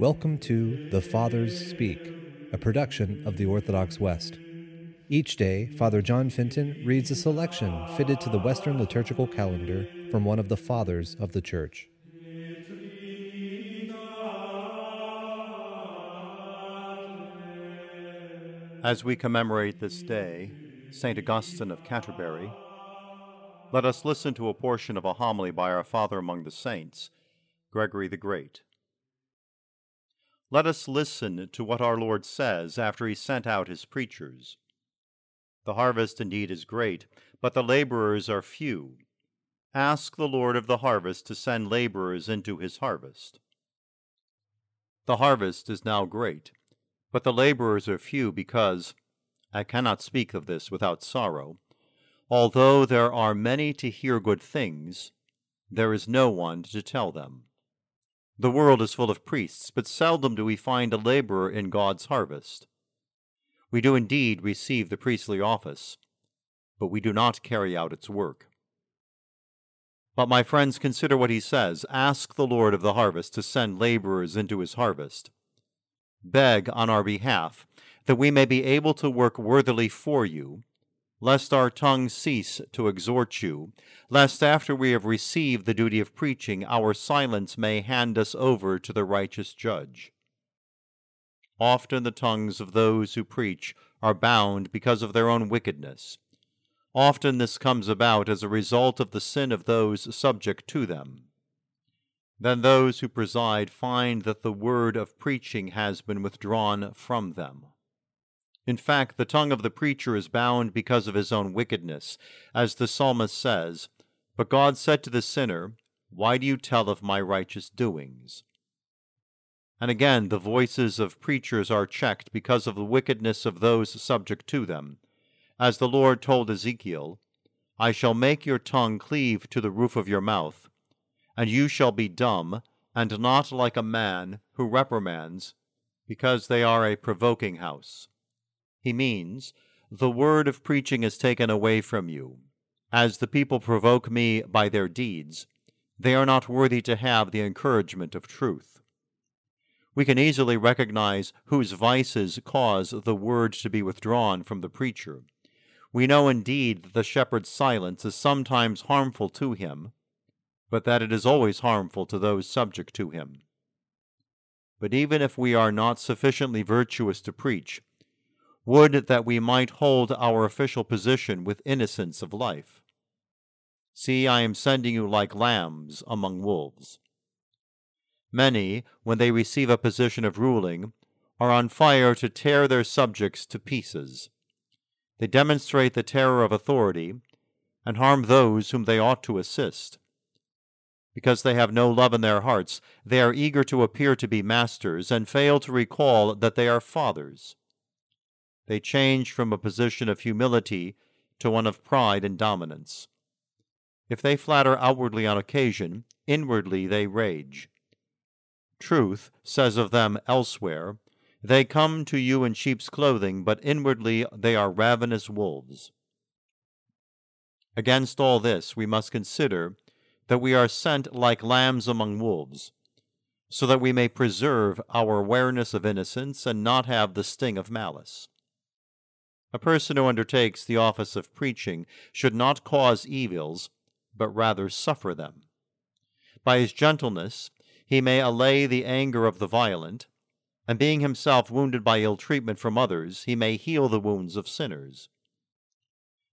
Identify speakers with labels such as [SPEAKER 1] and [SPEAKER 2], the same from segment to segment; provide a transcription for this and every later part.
[SPEAKER 1] Welcome to The Fathers Speak, a production of the Orthodox West. Each day, Father John Fenton reads a selection fitted to the Western liturgical calendar from one of the Fathers of the Church.
[SPEAKER 2] As we commemorate this day, St. Augustine of Canterbury, let us listen to a portion of a homily by our Father among the Saints, Gregory the Great. Let us listen to what our Lord says after he sent out his preachers. The harvest indeed is great, but the laborers are few. Ask the Lord of the harvest to send laborers into his harvest. The harvest is now great, but the laborers are few because, I cannot speak of this without sorrow, although there are many to hear good things, there is no one to tell them. The world is full of priests, but seldom do we find a laborer in God's harvest. We do indeed receive the priestly office, but we do not carry out its work. But, my friends, consider what he says Ask the Lord of the harvest to send laborers into his harvest. Beg on our behalf that we may be able to work worthily for you lest our tongues cease to exhort you, lest after we have received the duty of preaching, our silence may hand us over to the righteous judge. Often the tongues of those who preach are bound because of their own wickedness. Often this comes about as a result of the sin of those subject to them. Then those who preside find that the word of preaching has been withdrawn from them. In fact, the tongue of the preacher is bound because of his own wickedness, as the psalmist says, But God said to the sinner, Why do you tell of my righteous doings? And again, the voices of preachers are checked because of the wickedness of those subject to them. As the Lord told Ezekiel, I shall make your tongue cleave to the roof of your mouth, and you shall be dumb, and not like a man who reprimands, because they are a provoking house. He means, The word of preaching is taken away from you. As the people provoke me by their deeds, they are not worthy to have the encouragement of truth. We can easily recognize whose vices cause the word to be withdrawn from the preacher. We know indeed that the shepherd's silence is sometimes harmful to him, but that it is always harmful to those subject to him. But even if we are not sufficiently virtuous to preach, would that we might hold our official position with innocence of life. See, I am sending you like lambs among wolves. Many, when they receive a position of ruling, are on fire to tear their subjects to pieces. They demonstrate the terror of authority and harm those whom they ought to assist. Because they have no love in their hearts, they are eager to appear to be masters and fail to recall that they are fathers they change from a position of humility to one of pride and dominance. If they flatter outwardly on occasion, inwardly they rage. Truth says of them elsewhere, They come to you in sheep's clothing, but inwardly they are ravenous wolves. Against all this, we must consider that we are sent like lambs among wolves, so that we may preserve our awareness of innocence and not have the sting of malice. A person who undertakes the office of preaching should not cause evils, but rather suffer them. By his gentleness he may allay the anger of the violent, and being himself wounded by ill treatment from others, he may heal the wounds of sinners.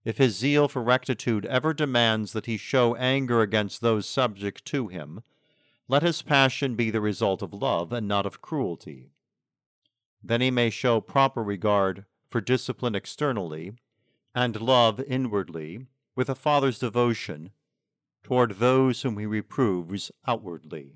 [SPEAKER 2] If his zeal for rectitude ever demands that he show anger against those subject to him, let his passion be the result of love and not of cruelty. Then he may show proper regard for discipline externally, and love inwardly, with a father's devotion toward those whom he reproves outwardly.